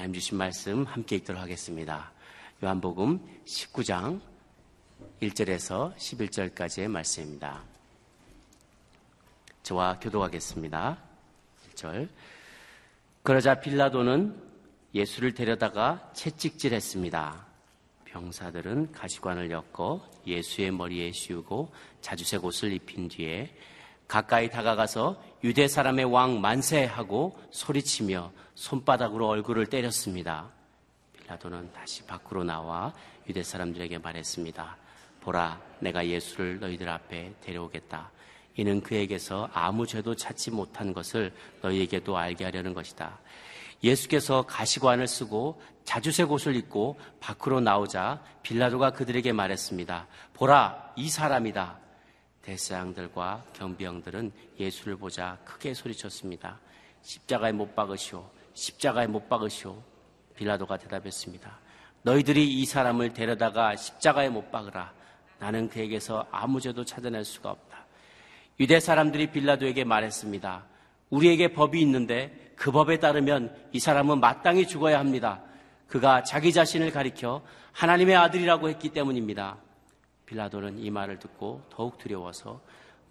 하나님 주신 말씀 함께 읽도록 하겠습니다. 요한복음 19장 1절에서 11절까지의 말씀입니다. 저와 교도하겠습니다. 1절. 그러자 빌라도는 예수를 데려다가 채찍질 했습니다. 병사들은 가시관을 엮어 예수의 머리에 씌우고 자주색 옷을 입힌 뒤에 가까이 다가가서 유대 사람의 왕 만세하고 소리치며 손바닥으로 얼굴을 때렸습니다. 빌라도는 다시 밖으로 나와 유대 사람들에게 말했습니다. 보라, 내가 예수를 너희들 앞에 데려오겠다. 이는 그에게서 아무 죄도 찾지 못한 것을 너희에게도 알게 하려는 것이다. 예수께서 가시관을 쓰고 자주색 옷을 입고 밖으로 나오자 빌라도가 그들에게 말했습니다. 보라, 이 사람이다. 대사장들과 경비형들은 예수를 보자 크게 소리쳤습니다. 십자가에 못 박으시오. 십자가에 못 박으시오. 빌라도가 대답했습니다. 너희들이 이 사람을 데려다가 십자가에 못 박으라. 나는 그에게서 아무 죄도 찾아낼 수가 없다. 유대 사람들이 빌라도에게 말했습니다. 우리에게 법이 있는데 그 법에 따르면 이 사람은 마땅히 죽어야 합니다. 그가 자기 자신을 가리켜 하나님의 아들이라고 했기 때문입니다. 빌라도는 이 말을 듣고 더욱 두려워서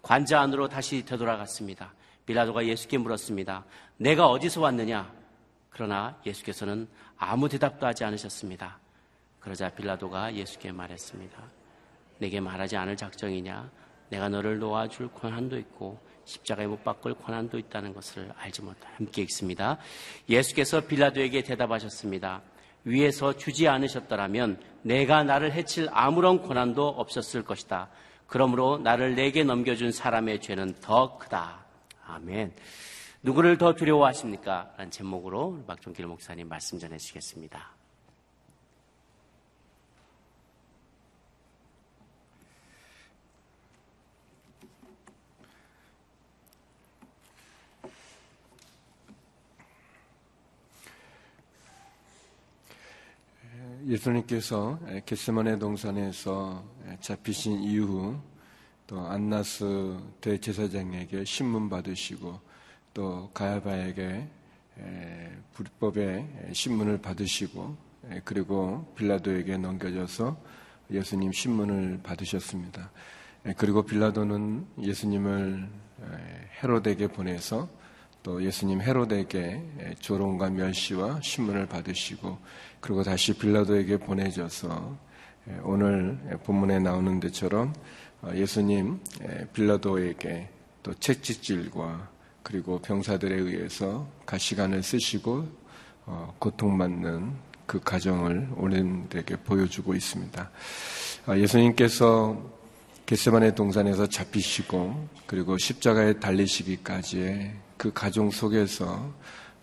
관자 안으로 다시 되돌아갔습니다. 빌라도가 예수께 물었습니다. 내가 어디서 왔느냐? 그러나 예수께서는 아무 대답도 하지 않으셨습니다. 그러자 빌라도가 예수께 말했습니다. 내게 말하지 않을 작정이냐? 내가 너를 놓아줄 권한도 있고 십자가에 못 박을 권한도 있다는 것을 알지 못하. 함께 읽습니다. 예수께서 빌라도에게 대답하셨습니다. 위에서 주지 않으셨더라면 내가 나를 해칠 아무런 권한도 없었을 것이다. 그러므로 나를 내게 넘겨준 사람의 죄는 더 크다. 아멘. 누구를 더 두려워하십니까? 라는 제목으로 박종길 목사님 말씀 전해주시겠습니다. 예수님께서 겟세만의 동산에서 잡히신 이후 또 안나스 대제사장에게 신문 받으시고 또 가야바에게 불법의 신문을 받으시고 그리고 빌라도에게 넘겨져서 예수님 신문을 받으셨습니다. 그리고 빌라도는 예수님을 헤로데에게 보내서 또 예수님 헤로데에게 조롱과 멸시와 신문을 받으시고 그리고 다시 빌라도에게 보내져서 오늘 본문에 나오는 데처럼 어, 예수님 빌라도에게 또 채찍질과 그리고 병사들에 의해서 가시관을 쓰시고 어, 고통받는 그 가정을 오랜되게 보여주고 있습니다. 아, 예수님께서 겟세만의 동산에서 잡히시고 그리고 십자가에 달리시기까지의 그 가정 속에서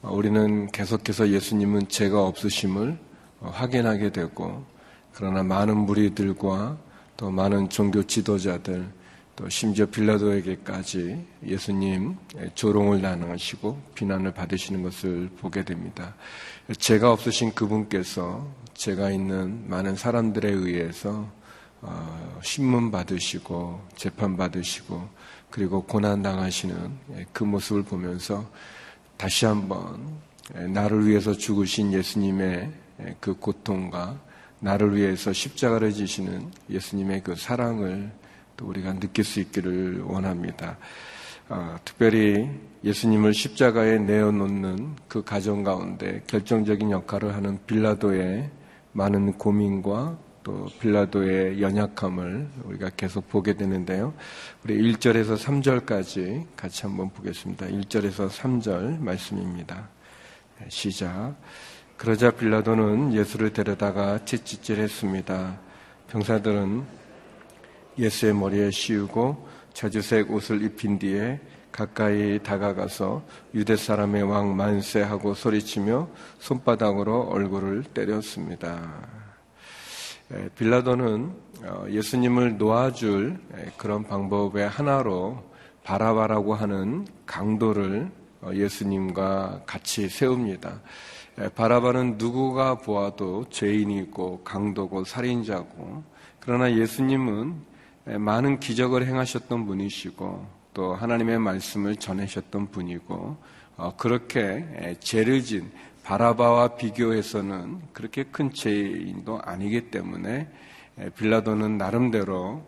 우리는 계속해서 예수님은 죄가 없으심을 확인하게 되고 그러나 많은 무리들과 또 많은 종교 지도자들 또 심지어 빌라도에게까지 예수님 조롱을 당하시고 비난을 받으시는 것을 보게 됩니다. 죄가 없으신 그분께서 죄가 있는 많은 사람들에 의해서 어, 신문 받으시고 재판 받으시고 그리고 고난 당하시는 그 모습을 보면서 다시 한번 나를 위해서 죽으신 예수님의 그 고통과 나를 위해서 십자가를 지시는 예수님의 그 사랑을 또 우리가 느낄 수 있기를 원합니다. 어, 특별히 예수님을 십자가에 내어놓는 그 가정 가운데 결정적인 역할을 하는 빌라도의 많은 고민과 또 빌라도의 연약함을 우리가 계속 보게 되는데요. 우리 1절에서 3절까지 같이 한번 보겠습니다. 1절에서 3절 말씀입니다. 네, 시작. 그러자 빌라도는 예수를 데려다가 채찍질했습니다. 병사들은 예수의 머리에 씌우고 자주색 옷을 입힌 뒤에 가까이 다가가서 유대 사람의 왕 만세하고 소리치며 손바닥으로 얼굴을 때렸습니다. 빌라도는 어, 예수님을 놓아줄 그런 방법의 하나로 바라바라고 하는 강도를 어, 예수님과 같이 세웁니다. 바라바는 누구가 보아도 죄인이고 강도고 살인자고 그러나 예수님은 많은 기적을 행하셨던 분이시고 또 하나님의 말씀을 전하셨던 분이고 어, 그렇게 죄를 진 바라바와 비교해서는 그렇게 큰 죄인도 아니기 때문에 빌라도는 나름대로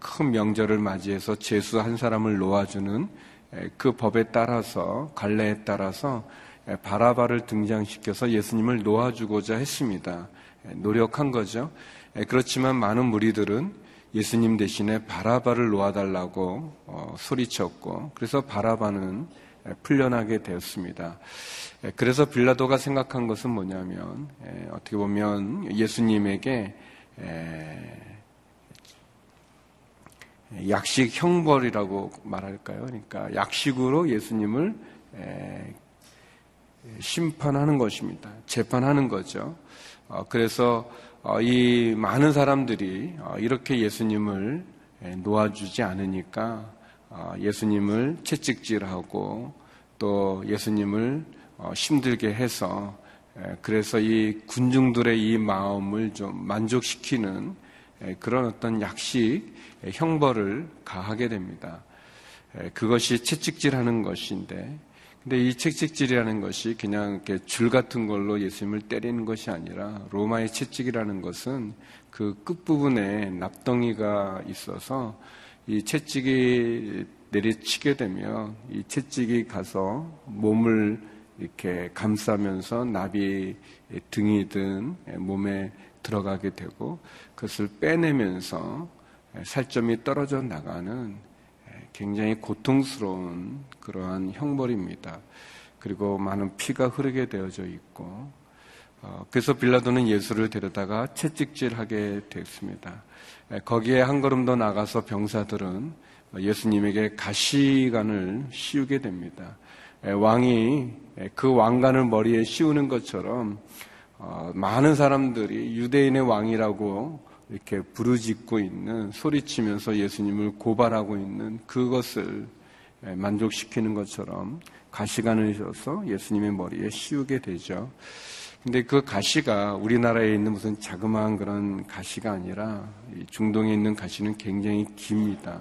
큰 명절을 맞이해서 제수 한 사람을 놓아주는 그 법에 따라서 관례에 따라서 바라바를 등장시켜서 예수님을 놓아주고자 했습니다. 노력한 거죠. 그렇지만 많은 무리들은 예수님 대신에 바라바를 놓아달라고 어, 소리쳤고 그래서 바라바는 풀려나게 되었습니다. 그래서 빌라도가 생각한 것은 뭐냐면 어떻게 보면 예수님에게 약식 형벌이라고 말할까요? 그러니까 약식으로 예수님을 심판하는 것입니다. 재판하는 거죠. 어, 그래서 어, 이 많은 사람들이 어, 이렇게 예수님을 놓아주지 않으니까 예수님을 채찍질하고 또 예수님을 힘들게 해서 그래서 이 군중들의 이 마음을 좀 만족시키는 그런 어떤 약식 형벌을 가하게 됩니다. 그것이 채찍질하는 것인데 근데 이 채찍질이라는 것이 그냥 이렇게 줄 같은 걸로 예수님을 때리는 것이 아니라 로마의 채찍이라는 것은 그 끝부분에 납덩이가 있어서 이 채찍이 내리치게 되면 이 채찍이 가서 몸을 이렇게 감싸면서 나비 등이든 몸에 들어가게 되고 그것을 빼내면서 살점이 떨어져 나가는 굉장히 고통스러운 그러한 형벌입니다. 그리고 많은 피가 흐르게 되어져 있고, 어, 그래서 빌라도는 예수를 데려다가 채찍질하게 됐습니다. 거기에 한 걸음 더 나가서 병사들은 예수님에게 가시관을 씌우게 됩니다. 왕이 그 왕관을 머리에 씌우는 것처럼 어, 많은 사람들이 유대인의 왕이라고 이렇게 부르짖고 있는 소리치면서 예수님을 고발하고 있는 그것을 만족시키는 것처럼 가시관을 줘서 예수님의 머리에 씌우게 되죠. 근데 그 가시가 우리나라에 있는 무슨 자그마한 그런 가시가 아니라 중동에 있는 가시는 굉장히 깁니다.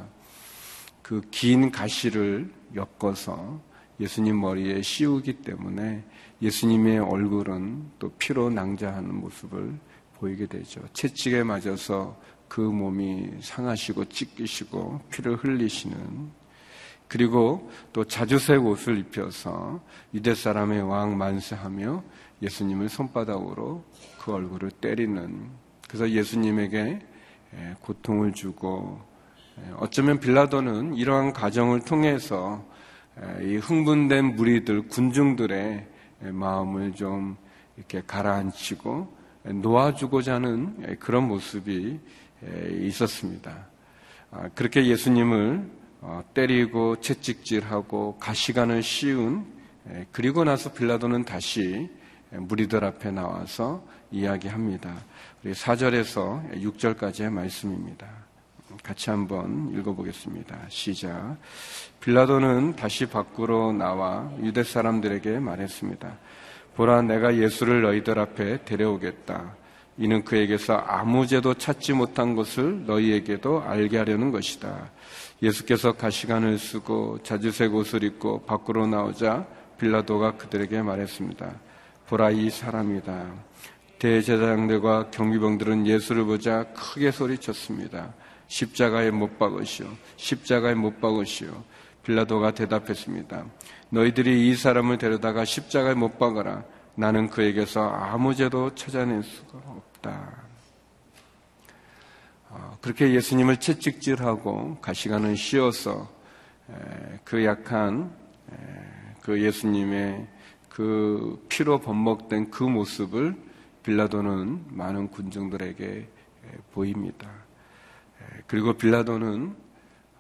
그 긴 가시를 엮어서 예수님 머리에 씌우기 때문에 예수님의 얼굴은 또 피로 낭자하는 모습을 보이게 되죠. 채찍에 맞아서 그 몸이 상하시고 찢기시고 피를 흘리시는 그리고 또 자주색 옷을 입혀서 유대 사람의 왕 만세하며 예수님을 손바닥으로 그 얼굴을 때리는 그래서 예수님에게 고통을 주고 어쩌면 빌라도는 이러한 과정을 통해서 이 흥분된 무리들 군중들의 마음을 좀 이렇게 가라앉히고 놓아주고자 하는 그런 모습이 있었습니다. 아, 그렇게 예수님을 어, 때리고 채찍질하고 가시관을 씌운 그리고 나서 빌라도는 다시 무리들 앞에 나와서 이야기합니다. 우리 4절에서 6절까지의 말씀입니다. 같이 한번 읽어보겠습니다. 시작. 빌라도는 다시 밖으로 나와 유대 사람들에게 말했습니다. 보라 내가 예수를 너희들 앞에 데려오겠다. 이는 그에게서 아무 죄도 찾지 못한 것을 너희에게도 알게 하려는 것이다. 예수께서 가시관을 쓰고 자주색 옷을 입고 밖으로 나오자 빌라도가 그들에게 말했습니다. 보라 이 사람이다. 대제사장들과 경비병들은 예수를 보자 크게 소리쳤습니다. 십자가에 못 박으시오. 십자가에 못 박으시오. 빌라도가 대답했습니다. 너희들이 이 사람을 데려다가 십자가에 못 박아라. 나는 그에게서 아무 죄도 찾아낼 수가 없다. 어, 그렇게 예수님을 채찍질하고 가시관을 씌워서 그 약한 그 예수님의 그 피로 범벅된 그 모습을 빌라도는 많은 군중들에게 보입니다. 그리고 빌라도는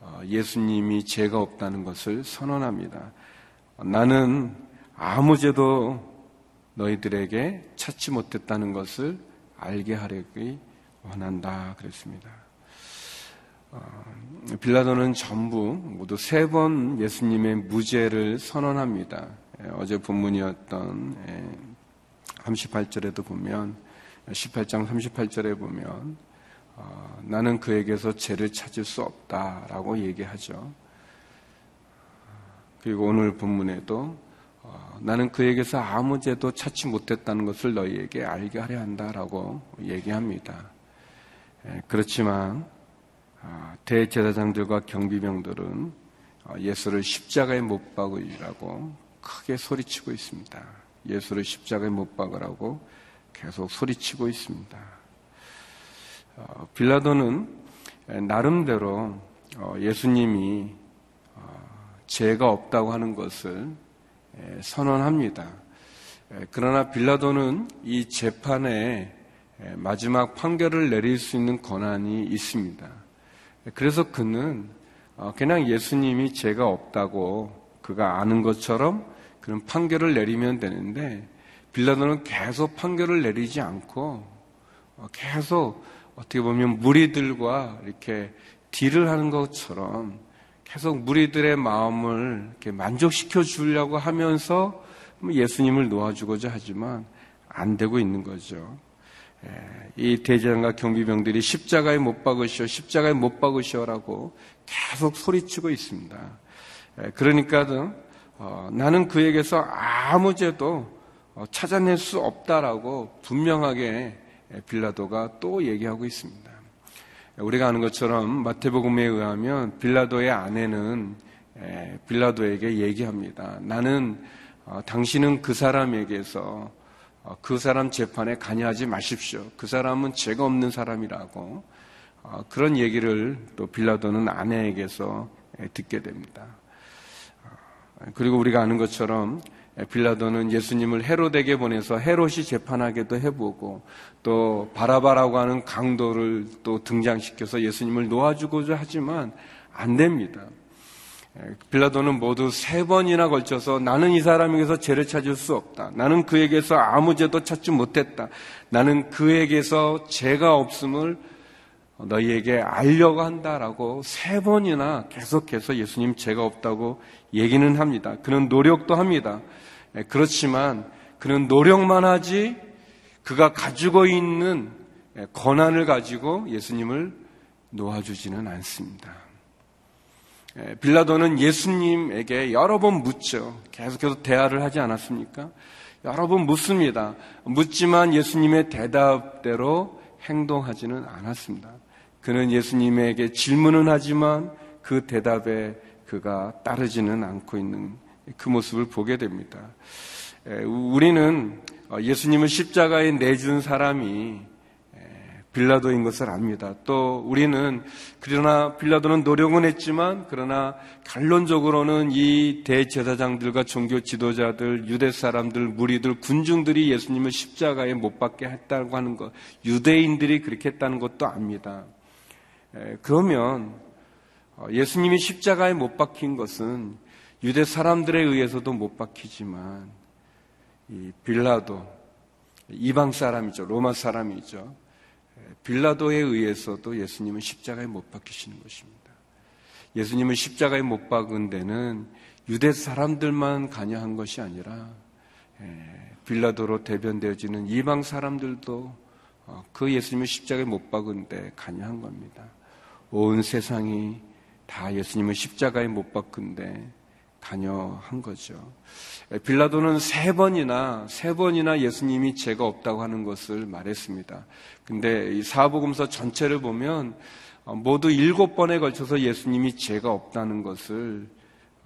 어, 예수님이 죄가 없다는 것을 선언합니다. 나는 아무 죄도 너희들에게 찾지 못했다는 것을 알게 하려기 원한다. 그랬습니다. 어, 빌라도는 전부 모두 세 번 예수님의 무죄를 선언합니다. 예, 어제 본문이었던 38절에도 예, 보면 18장 38절에 보면 어, 나는 그에게서 죄를 찾을 수 없다라고 얘기하죠. 그리고 오늘 본문에도 어, 나는 그에게서 아무 죄도 찾지 못했다는 것을 너희에게 알게 하려 한다라고 얘기합니다. 예, 그렇지만 아, 대제사장들과 경비병들은 어, 예수를 십자가에 못 박으라고 크게 소리치고 있습니다. 예수를 십자가에 못 박으라고 계속 소리치고 있습니다. 어, 빌라도는 나름대로 예수님이 죄가 없다고 하는 것을 선언합니다. 그러나 빌라도는 이 재판에 마지막 판결을 내릴 수 있는 권한이 있습니다. 그래서 그는 어, 그냥 예수님이 죄가 없다고 그가 아는 것처럼 그런 판결을 내리면 되는데 빌라도는 계속 판결을 내리지 않고 어, 계속 어떻게 보면 무리들과 이렇게 딜을 하는 것처럼 계속 무리들의 마음을 이렇게 만족시켜 주려고 하면서 예수님을 놓아주고자 하지만 안 되고 있는 거죠. 예, 이 대장과 경비병들이 십자가에 못 박으시오, 십자가에 못 박으시오라고 계속 소리치고 있습니다. 예, 그러니까 어, 나는 그에게서 아무 죄도 어, 찾아낼 수 없다라고 분명하게 빌라도가 또 얘기하고 있습니다. 우리가 아는 것처럼 마태복음에 의하면 빌라도의 아내는 빌라도에게 얘기합니다. 나는 어, 당신은 그 사람에게서 어, 그 사람 재판에 관여하지 마십시오. 그 사람은 죄가 없는 사람이라고 어, 그런 얘기를 또 빌라도는 아내에게서 듣게 됩니다. 그리고 우리가 아는 것처럼 빌라도는 예수님을 헤롯에게 보내서 헤롯이 재판하게도 해보고 또 바라바라고 하는 강도를 또 등장시켜서 예수님을 놓아주고자 하지만 안 됩니다. 빌라도는 모두 세 번이나 걸쳐서 나는 이 사람에게서 죄를 찾을 수 없다. 나는 그에게서 아무 죄도 찾지 못했다. 나는 그에게서 죄가 없음을 너희에게 알려고 한다라고 세 번이나 계속해서 예수님 죄가 없다고 얘기는 합니다. 그는 노력도 합니다. 예, 그렇지만 그는 노력만 하지 그가 가지고 있는 예, 권한을 가지고 예수님을 놓아주지는 않습니다. 예, 빌라도는 예수님에게 여러 번 묻죠. 계속해서 대화를 하지 않았습니까? 여러 번 묻습니다. 묻지만 예수님의 대답대로 행동하지는 않았습니다. 그는 예수님에게 질문은 하지만 그 대답에 그가 따르지는 않고 있는 그 모습을 보게 됩니다. 우리는 어, 예수님을 십자가에 내준 사람이 빌라도인 것을 압니다. 또 우리는 그러나 빌라도는 노력은 했지만 그러나 결론적으로는 이 대제사장들과 종교 지도자들, 유대 사람들, 무리들, 군중들이 예수님을 십자가에 못 박게 했다고 하는 것, 유대인들이 그렇게 했다는 것도 압니다. 그러면 어, 예수님이 십자가에 못 박힌 것은 유대 사람들에 의해서도 못 박히지만 이 빌라도 이방 사람이죠. 로마 사람이죠. 빌라도에 의해서도 예수님은 십자가에 못 박히시는 것입니다. 예수님은 십자가에 못 박은 데는 유대 사람들만 관여한 것이 아니라 빌라도로 대변되어지는 이방 사람들도 어, 그 예수님을 십자가에 못 박은 데 관여한 겁니다. 온 세상이 다 예수님을 십자가에 못 박은데 관여한 거죠. 빌라도는 세 번이나 세 번이나 예수님이 죄가 없다고 하는 것을 말했습니다. 근데 이 사복음서 전체를 보면 모두 일곱 번에 걸쳐서 예수님이 죄가 없다는 것을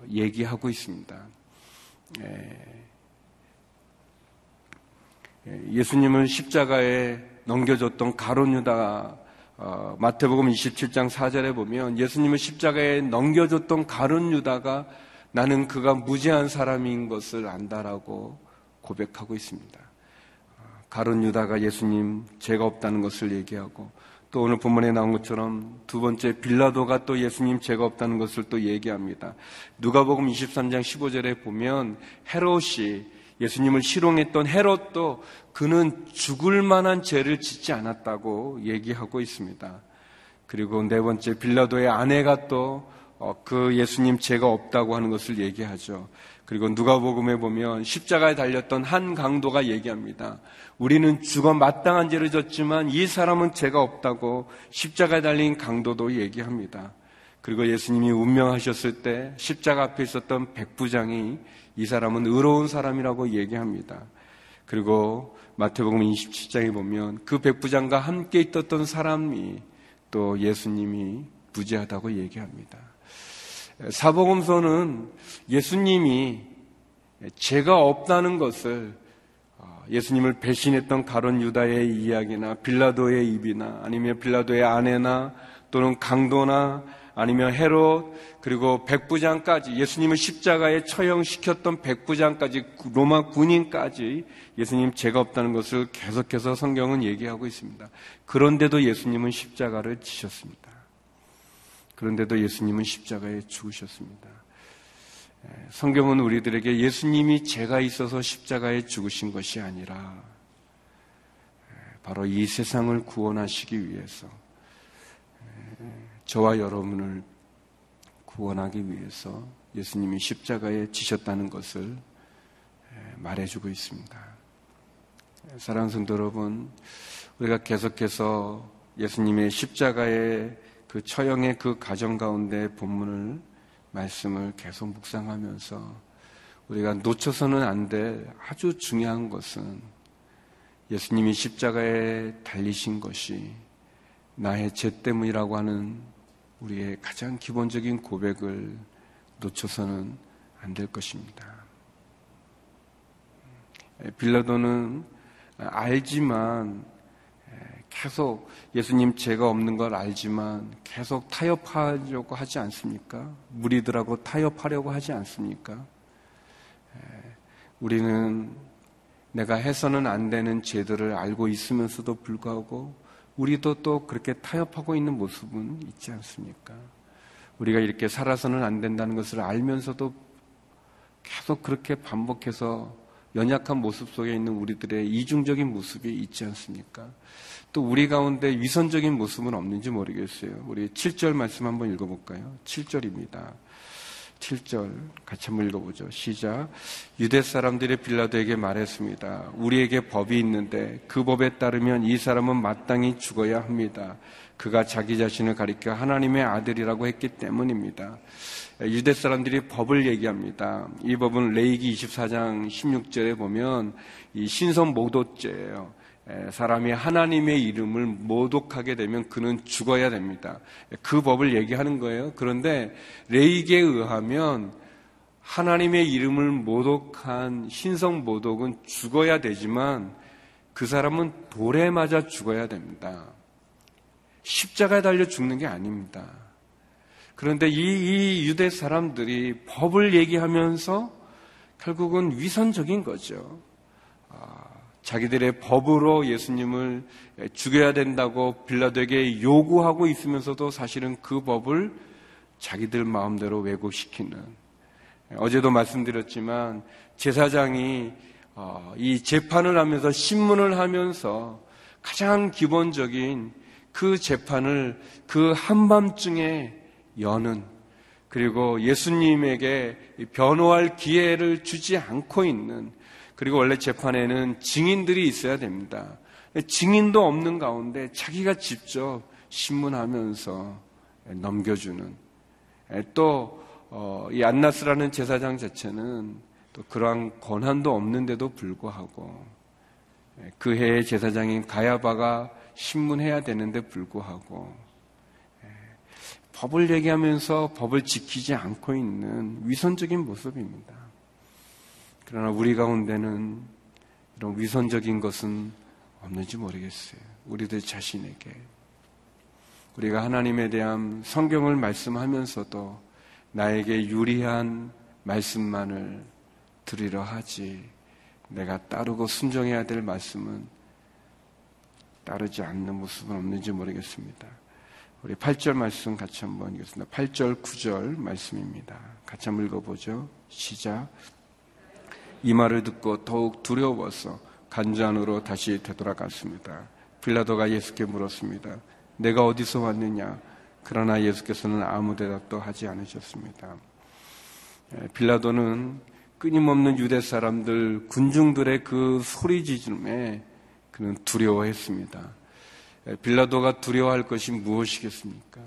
얘기하고 있습니다. 예수님을 십자가에 넘겨줬던 가론 유다 어, 마태복음 27장 4절에 보면 예수님을 십자가에 넘겨줬던 가론 유다가 나는 그가 무죄한 사람인 것을 안다라고 고백하고 있습니다. 가론 유다가 예수님 죄가 없다는 것을 얘기하고 또 오늘 본문에 나온 것처럼 두 번째 빌라도가 또 예수님 죄가 없다는 것을 또 얘기합니다. 누가복음 23장 15절에 보면 헤롯이 예수님을 실용했던 헤롯도 그는 죽을 만한 죄를 짓지 않았다고 얘기하고 있습니다. 그리고 네 번째 빌라도의 아내가 또그 어, 예수님 죄가 없다고 하는 것을 얘기하죠. 그리고 누가복음에 보면 십자가에 달렸던 한 강도가 얘기합니다. 우리는 죽어 마땅한 죄를 졌지만 이 사람은 죄가 없다고 십자가에 달린 강도도 얘기합니다. 그리고 예수님이 운명하셨을 때 십자가 앞에 있었던 백부장이 이 사람은 의로운 사람이라고 얘기합니다. 그리고 마태복음 27장에 보면 그 백부장과 함께 있었던 사람이 또 예수님이 부재하다고 얘기합니다. 사복음서는 예수님이 죄가 없다는 것을 어, 예수님을 배신했던 가론 유다의 이야기나 빌라도의 입이나 아니면 빌라도의 아내나 또는 강도나 아니면 헤롯 그리고 백부장까지 예수님을 십자가에 처형시켰던 백부장까지 로마 군인까지 예수님 죄가 없다는 것을 계속해서 성경은 얘기하고 있습니다. 그런데도 예수님은 십자가를 지셨습니다. 그런데도 예수님은 십자가에 죽으셨습니다. 성경은 우리들에게 예수님이 죄가 있어서 십자가에 죽으신 것이 아니라 바로 이 세상을 구원하시기 위해서 저와 여러분을 구원하기 위해서 예수님이 십자가에 지셨다는 것을 말해주고 있습니다. 사랑하는 성도 여러분, 우리가 계속해서 예수님의 십자가의 그 처형의 그 가정 가운데 본문을 말씀을 계속 묵상하면서 우리가 놓쳐서는 안 될 아주 중요한 것은 예수님이 십자가에 달리신 것이 나의 죄 때문이라고 하는 우리의 가장 기본적인 고백을 놓쳐서는 안 될 것입니다. 빌라도는 알지만 계속 예수님 죄가 없는 걸 알지만 계속 타협하려고 하지 않습니까? 무리들하고 타협하려고 하지 않습니까? 우리는 내가 해서는 안 되는 죄들을 알고 있으면서도 불구하고 우리도 또 그렇게 타협하고 있는 모습은 있지 않습니까? 우리가 이렇게 살아서는 안 된다는 것을 알면서도 계속 그렇게 반복해서 연약한 모습 속에 있는 우리들의 이중적인 모습이 있지 않습니까? 또 우리 가운데 위선적인 모습은 없는지 모르겠어요. 우리 7절 말씀 한번 읽어볼까요? 7절입니다. 7절 같이 한번 읽어보죠. 시작. 유대 사람들이 빌라도에게 말했습니다. 우리에게 법이 있는데 그 법에 따르면 이 사람은 마땅히 죽어야 합니다. 그가 자기 자신을 가리켜 하나님의 아들이라고 했기 때문입니다. 유대 사람들이 법을 얘기합니다. 이 법은 레이기 24장 16절에 보면 이 신선 모도죄예요. 사람이 하나님의 이름을 모독하게 되면 그는 죽어야 됩니다. 그 법을 얘기하는 거예요. 그런데 레이기에 의하면 하나님의 이름을 모독한 신성 모독은 죽어야 되지만 그 사람은 돌에 맞아 죽어야 됩니다. 십자가에 달려 죽는 게 아닙니다. 그런데 이, 이 유대 사람들이 법을 얘기하면서 결국은 위선적인 거죠. 자기들의 법으로 예수님을 죽여야 된다고 빌라도에게 요구하고 있으면서도 사실은 그 법을 자기들 마음대로 왜곡시키는 어제도 말씀드렸지만 제사장이 어, 이 재판을 하면서 신문을 하면서 가장 기본적인 그 재판을 그 한밤중에 여는 그리고 예수님에게 변호할 기회를 주지 않고 있는 그리고 원래 재판에는 증인들이 있어야 됩니다. 증인도 없는 가운데 자기가 직접 신문하면서 넘겨주는 또이 어, 안나스라는 제사장 자체는 또 그러한 권한도 없는데도 불구하고 그 해의 제사장인 가야바가 신문해야 되는데 불구하고 법을 얘기하면서 법을 지키지 않고 있는 위선적인 모습입니다. 그러나 우리 가운데는 이런 위선적인 것은 없는지 모르겠어요. 우리들 자신에게. 우리가 하나님에 대한 성경을 말씀하면서도 나에게 유리한 말씀만을 들으려 하지 내가 따르고 순종해야 될 말씀은 따르지 않는 모습은 없는지 모르겠습니다. 우리 8절 말씀 같이 한번 읽겠습니다. 8절, 9절 말씀입니다. 같이 한번 읽어보죠. 시작. 이 말을 듣고 더욱 두려워서 간장으로 다시 되돌아갔습니다. 빌라도가 예수께 물었습니다. 내가 어디서 왔느냐? 그러나 예수께서는 아무 대답도 하지 않으셨습니다. 예, 빌라도는 끊임없는 유대 사람들, 군중들의 그 소리 지름에 그는 두려워했습니다. 예, 빌라도가 두려워할 것이 무엇이겠습니까?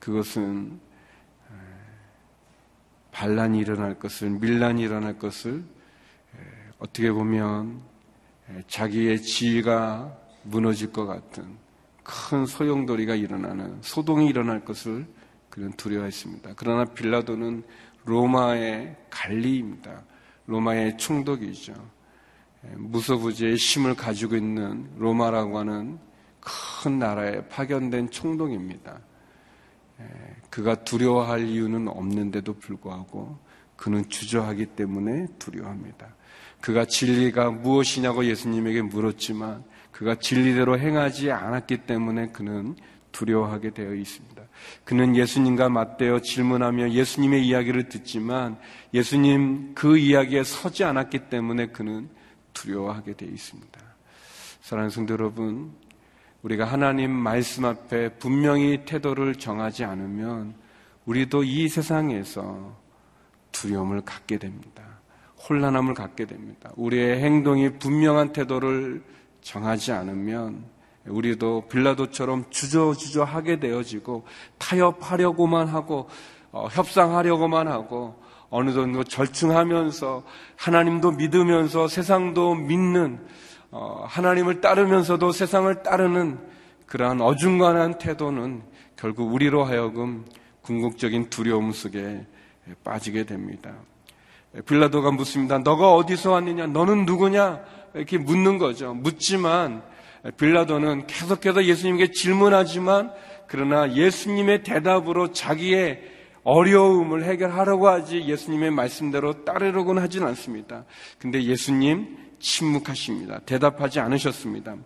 그것은 반란이 일어날 것을, 밀란이 일어날 것을 어떻게 보면 자기의 지위가 무너질 것 같은 큰 소용돌이가 일어나는 소동이 일어날 것을 그는 두려워했습니다. 그러나 빌라도는 로마의 관리입니다. 로마의 총독이죠. 무소부지의 힘을 가지고 있는 로마라고 하는 큰 나라에 파견된 총독입니다. 그가 두려워할 이유는 없는데도 불구하고 그는 주저하기 때문에 두려워합니다. 그가 진리가 무엇이냐고 예수님에게 물었지만 그가 진리대로 행하지 않았기 때문에 그는 두려워하게 되어 있습니다. 그는 예수님과 맞대어 질문하며 예수님의 이야기를 듣지만 예수님 그 이야기에 서지 않았기 때문에 그는 두려워하게 되어 있습니다. 사랑하는 성도 여러분, 우리가 하나님 말씀 앞에 분명히 태도를 정하지 않으면 우리도 이 세상에서 두려움을 갖게 됩니다. 혼란함을 갖게 됩니다. 우리의 행동이 분명한 태도를 정하지 않으면 우리도 빌라도처럼 주저주저 하게 되어지고 타협하려고만 하고 어, 협상하려고만 하고 어느 정도 절충하면서 하나님도 믿으면서 세상도 믿는 어, 하나님을 따르면서도 세상을 따르는 그러한 어중간한 태도는 결국 우리로 하여금 궁극적인 두려움 속에 빠지게 됩니다. 빌라도가 묻습니다. 너가 어디서 왔느냐? 너는 누구냐? 이렇게 묻는 거죠. 묻지만 빌라도는 계속해서 예수님께 질문하지만 그러나 예수님의 대답으로 자기의 어려움을 해결하려고 하지 예수님의 말씀대로 따르려고는 하진 않습니다. 근데 예수님 침묵하십니다. 대답하지 않으셨습니다.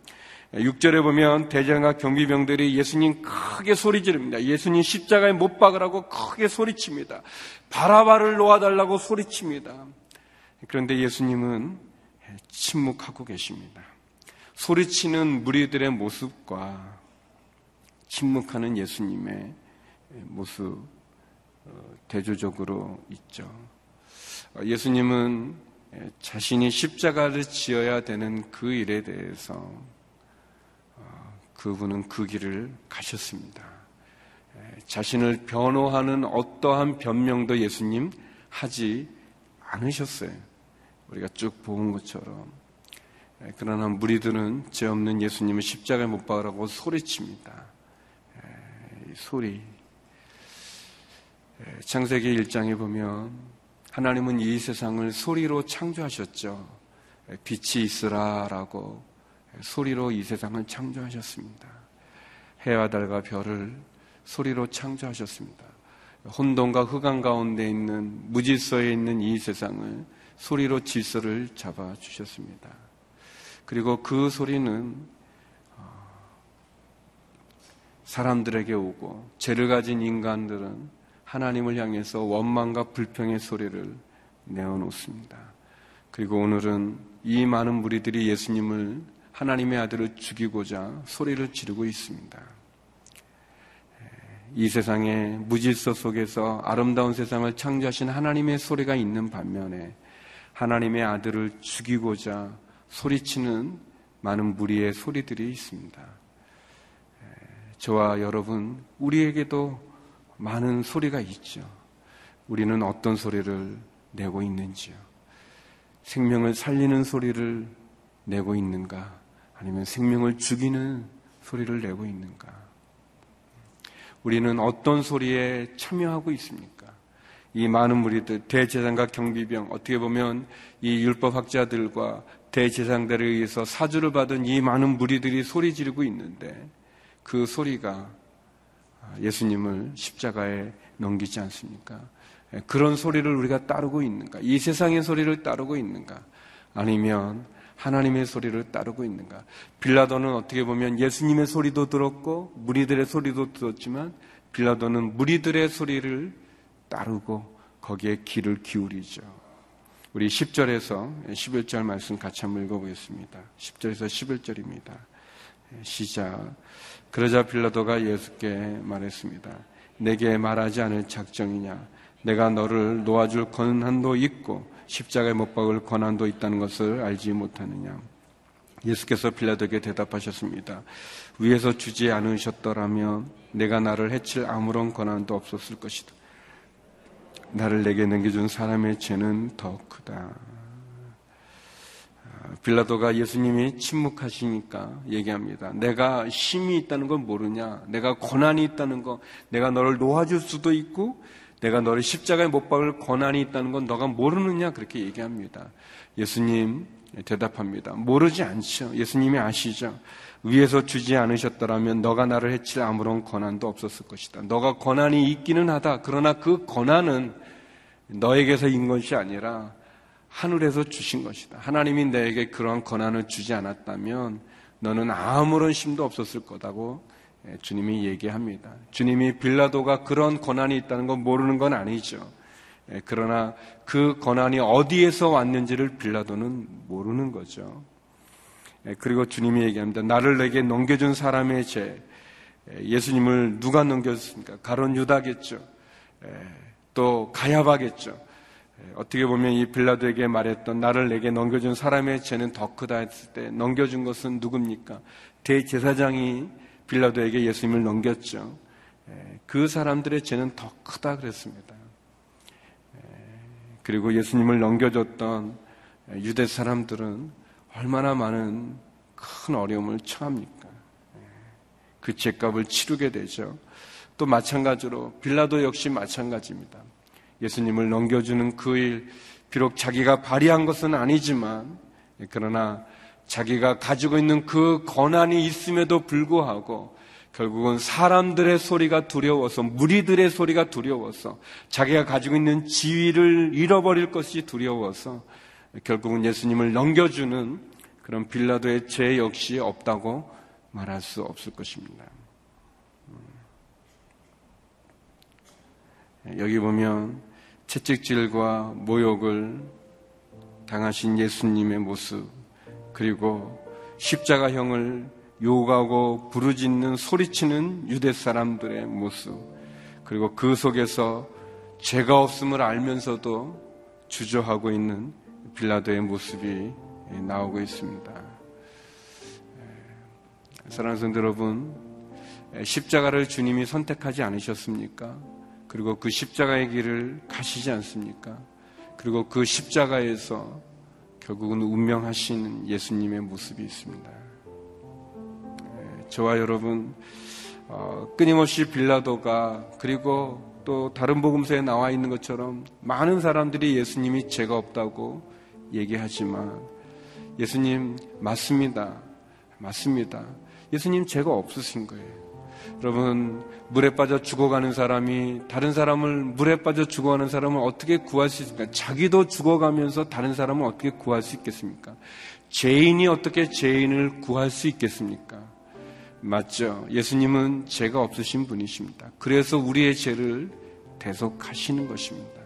6절에 보면 대장과 경비병들이 예수님 크게 소리 지릅니다. 예수님 십자가에 못 박으라고 크게 소리칩니다. 바라바를 놓아달라고 소리칩니다. 그런데 예수님은 침묵하고 계십니다. 소리치는 무리들의 모습과 침묵하는 예수님의 모습 어, 대조적으로 있죠. 어, 예수님은 자신이 십자가를 지어야 되는 그 일에 대해서 어, 그분은 그 길을 가셨습니다. 자신을 변호하는 어떠한 변명도 예수님 하지 않으셨어요. 우리가 쭉 본 것처럼. 그러나 무리들은 죄 없는 예수님을 십자가에 못 박으라고 소리칩니다. 소리. 창세기 1장에 보면 하나님은 이 세상을 소리로 창조하셨죠. 빛이 있으라라고 소리로 이 세상을 창조하셨습니다. 해와 달과 별을 소리로 창조하셨습니다. 혼돈과 흑암 가운데 있는 무질서에 있는 이 세상을 소리로 질서를 잡아 주셨습니다. 그리고 그 소리는 어, 사람들에게 오고 죄를 가진 인간들은 하나님을 향해서 원망과 불평의 소리를 내어놓습니다. 그리고 오늘은 이 많은 무리들이 예수님을 하나님의 아들을 죽이고자 소리를 지르고 있습니다. 이 세상의 무질서 속에서 아름다운 세상을 창조하신 하나님의 소리가 있는 반면에 하나님의 아들을 죽이고자 소리치는 많은 무리의 소리들이 있습니다. 저와 여러분, 우리에게도 많은 소리가 있죠. 우리는 어떤 소리를 내고 있는지요. 생명을 살리는 소리를 내고 있는가? 아니면 생명을 죽이는 소리를 내고 있는가? 우리는 어떤 소리에 참여하고 있습니까? 이 많은 무리들, 대제사장과 경비병, 어떻게 보면 이 율법학자들과 대제사장들에 의해서 사주를 받은 이 많은 무리들이 소리 지르고 있는데 그 소리가 예수님을 십자가에 넘기지 않습니까? 예, 그런 소리를 우리가 따르고 있는가? 이 세상의 소리를 따르고 있는가? 아니면 하나님의 소리를 따르고 있는가? 빌라도는 어떻게 보면 예수님의 소리도 들었고 무리들의 소리도 들었지만 빌라도는 무리들의 소리를 따르고 거기에 귀를 기울이죠. 우리 10절에서 11절 말씀 같이 한번 읽어보겠습니다. 10절에서 11절입니다. 시작. 그러자 빌라도가 예수께 말했습니다. 내게 말하지 않을 작정이냐? 내가 너를 놓아줄 권한도 있고 십자가에 못 박을 권한도 있다는 것을 알지 못하느냐? 예수께서 빌라도에게 대답하셨습니다. 위에서 주지 않으셨더라면 내가 나를 해칠 아무런 권한도 없었을 것이다. 나를 내게 넘겨준 사람의 죄는 더 크다. 빌라도가 예수님이 침묵하시니까 얘기합니다. 내가 힘이 있다는 건 모르냐? 내가 권한이 있다는 거, 내가 너를 놓아줄 수도 있고, 내가 너를 십자가에 못 박을 권한이 있다는 건 너가 모르느냐? 그렇게 얘기합니다. 예수님 대답합니다. 모르지 않죠. 예수님이 아시죠. 위에서 주지 않으셨더라면 너가 나를 해칠 아무런 권한도 없었을 것이다. 너가 권한이 있기는 하다. 그러나 그 권한은 너에게서 인 것이 아니라 하늘에서 주신 것이다. 하나님이 내게 그러한 권한을 주지 않았다면 너는 아무런 힘도 없었을 거다고 예, 주님이 얘기합니다. 주님이 빌라도가 그런 권한이 있다는 건 모르는 건 아니죠. 예, 그러나 그 권한이 어디에서 왔는지를 빌라도는 모르는 거죠. 예, 그리고 주님이 얘기합니다. 나를 내게 넘겨준 사람의 죄. 예수님을 누가 넘겼습니까? 가론 유다겠죠. 또 가야바겠죠. 예, 어떻게 보면 이 빌라도에게 말했던 나를 내게 넘겨준 사람의 죄는 더 크다 했을 때 넘겨준 것은 누굽니까? 대제사장이 빌라도에게 예수님을 넘겼죠. 예, 그 사람들의 죄는 더 크다 그랬습니다. 예, 그리고 예수님을 넘겨줬던 유대 사람들은 얼마나 많은 큰 어려움을 처합니까? 그 죄값을 치르게 되죠. 또 마찬가지로 빌라도 역시 마찬가지입니다. 예수님을 넘겨주는 그 일, 비록 자기가 발휘한 것은 아니지만, 그러나 자기가 가지고 있는 그 권한이 있음에도 불구하고 결국은 사람들의 소리가 두려워서 무리들의 소리가 두려워서 자기가 가지고 있는 지위를 잃어버릴 것이 두려워서 결국은 예수님을 넘겨주는 그런 빌라도의 죄 역시 없다고 말할 수 없을 것입니다. 여기 보면 채찍질과 모욕을 당하신 예수님의 모습, 그리고 십자가형을 요구하고 부르짖는 소리치는 유대 사람들의 모습, 그리고 그 속에서 죄가 없음을 알면서도 주저하고 있는 빌라도의 모습이 나오고 있습니다. 사랑하는 여러분, 십자가를 주님이 선택하지 않으셨습니까? 그리고 그 십자가의 길을 가시지 않습니까? 그리고 그 십자가에서 결국은 운명하신 예수님의 모습이 있습니다. 네, 저와 여러분, 어, 끊임없이 빌라도가 그리고 또 다른 복음서에 나와 있는 것처럼 많은 사람들이 예수님이 죄가 없다고 얘기하지만 예수님 맞습니다. 맞습니다. 예수님 죄가 없으신 거예요. 여러분 물에 빠져 죽어가는 사람이 다른 사람을 물에 빠져 죽어가는 사람을 어떻게 구할 수 있습니까? 자기도 죽어가면서 다른 사람을 어떻게 구할 수 있겠습니까? 죄인이 어떻게 죄인을 구할 수 있겠습니까? 맞죠? 예수님은 죄가 없으신 분이십니다. 그래서 우리의 죄를 대속하시는 것입니다.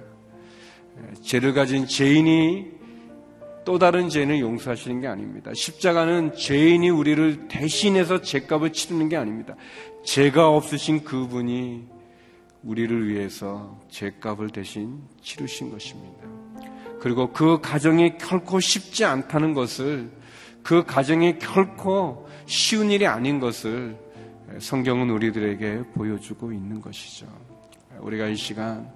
죄를 가진 죄인이 또 다른 죄는 용서하시는 게 아닙니다. 십자가는 죄인이 우리를 대신해서 죄값을 치르는 게 아닙니다. 죄가 없으신 그분이 우리를 위해서 죄값을 대신 치르신 것입니다. 그리고 그 가정이 결코 쉽지 않다는 것을 그 가정이 결코 쉬운 일이 아닌 것을 성경은 우리들에게 보여주고 있는 것이죠. 우리가 이 시간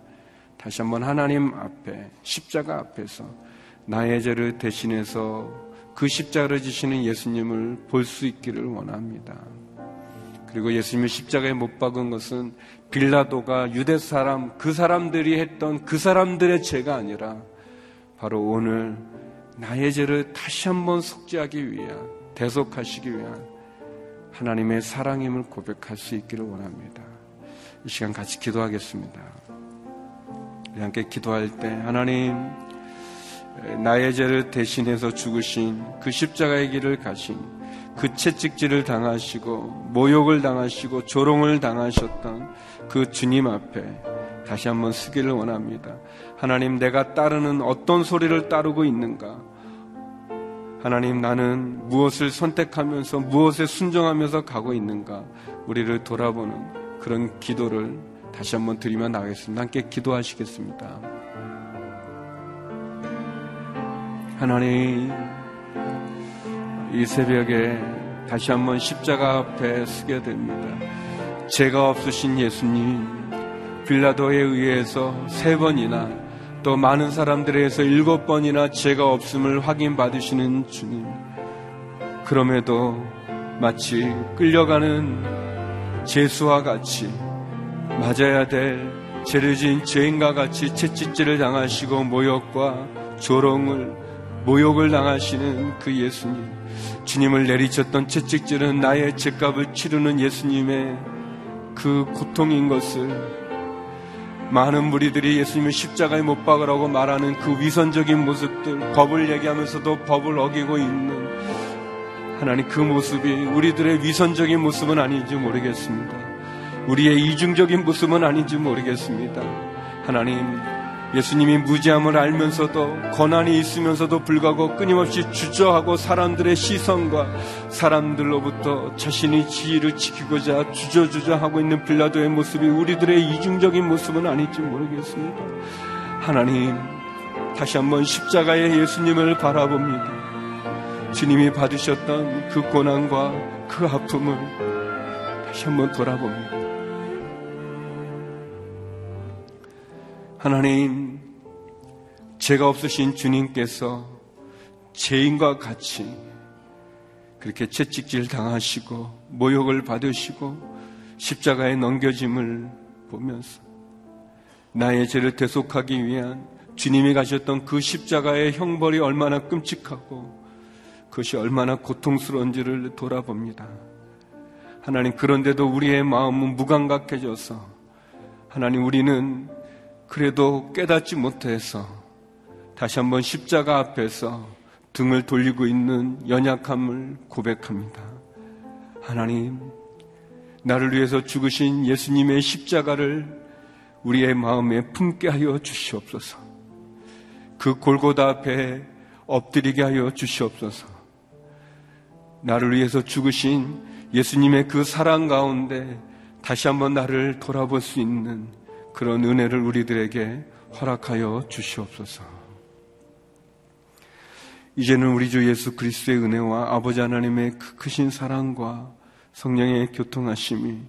다시 한번 하나님 앞에 십자가 앞에서 나의 죄를 대신해서 그 십자가를 지시는 예수님을 볼 수 있기를 원합니다. 그리고 예수님을 십자가에 못 박은 것은 빌라도가 유대 사람, 그 사람들이 했던 그 사람들의 죄가 아니라 바로 오늘 나의 죄를 다시 한번 속죄하기 위한, 대속하시기 위한 하나님의 사랑임을 고백할 수 있기를 원합니다. 이 시간 같이 기도하겠습니다. 함께 기도할 때 하나님 나의 죄를 대신해서 죽으신 그 십자가의 길을 가신 그 채찍질을 당하시고 모욕을 당하시고 조롱을 당하셨던 그 주님 앞에 다시 한번 쓰기를 원합니다. 하나님 내가 따르는 어떤 소리를 따르고 있는가? 하나님 나는 무엇을 선택하면서 무엇에 순종하면서 가고 있는가? 우리를 돌아보는 그런 기도를 다시 한번 드리며 나가겠습니다. 함께 기도하시겠습니다. 하나님 이 새벽에 다시 한번 십자가 앞에 서게 됩니다. 죄가 없으신 예수님, 빌라도에 의해서 세 번이나 또 많은 사람들에 의해서 일곱 번이나 죄가 없음을 확인받으시는 주님. 그럼에도 마치 끌려가는 죄수와 같이 맞아야 될 죄를 지은 죄인과 같이 채찍질을 당하시고 모욕과 조롱을 모욕을 당하시는 그 예수님 주님을 내리쳤던 채찍질은 나의 죄값을 치르는 예수님의 그 고통인 것을 많은 무리들이 예수님을 십자가에 못 박으라고 말하는 그 위선적인 모습들 법을 얘기하면서도 법을 어기고 있는 하나님 그 모습이 우리들의 위선적인 모습은 아닌지 모르겠습니다. 우리의 이중적인 모습은 아닌지 모르겠습니다. 하나님, 예수님이 무지함을 알면서도 고난이 있으면서도 불구하고 끊임없이 주저하고 사람들의 시선과 사람들로부터 자신의 지위를 지키고자 주저주저하고 있는 빌라도의 모습이 우리들의 이중적인 모습은 아닐지 모르겠습니다. 하나님, 다시 한번 십자가의 예수님을 바라봅니다. 주님이 받으셨던 그 고난과 그 아픔을 다시 한번 돌아봅니다. 하나님, 죄가 없으신 주님께서 죄인과 같이 그렇게 채찍질 당하시고 모욕을 받으시고 십자가에 넘겨짐을 보면서 나의 죄를 대속하기 위한 주님이 가셨던 그 십자가의 형벌이 얼마나 끔찍하고 그것이 얼마나 고통스러운지를 돌아봅니다. 하나님, 그런데도 우리의 마음은 무감각해져서 하나님, 우리는 그래도 깨닫지 못해서 다시 한번 십자가 앞에서 등을 돌리고 있는 연약함을 고백합니다. 하나님, 나를 위해서 죽으신 예수님의 십자가를 우리의 마음에 품게 하여 주시옵소서. 그 골고다 앞에 엎드리게 하여 주시옵소서. 나를 위해서 죽으신 예수님의 그 사랑 가운데 다시 한번 나를 돌아볼 수 있는 그런 은혜를 우리들에게 허락하여 주시옵소서. 이제는 우리 주 예수 그리스도의 은혜와 아버지 하나님의 그 크신 사랑과 성령의 교통하심이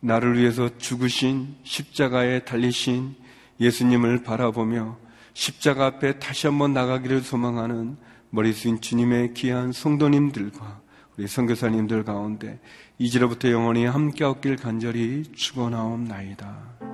나를 위해서 죽으신 십자가에 달리신 예수님을 바라보며 십자가 앞에 다시 한번 나가기를 소망하는 머리 숙인 주님의 귀한 성도님들과 우리 선교사님들 가운데 이제로부터 영원히 함께 얻길 간절히 축원하옵나이다.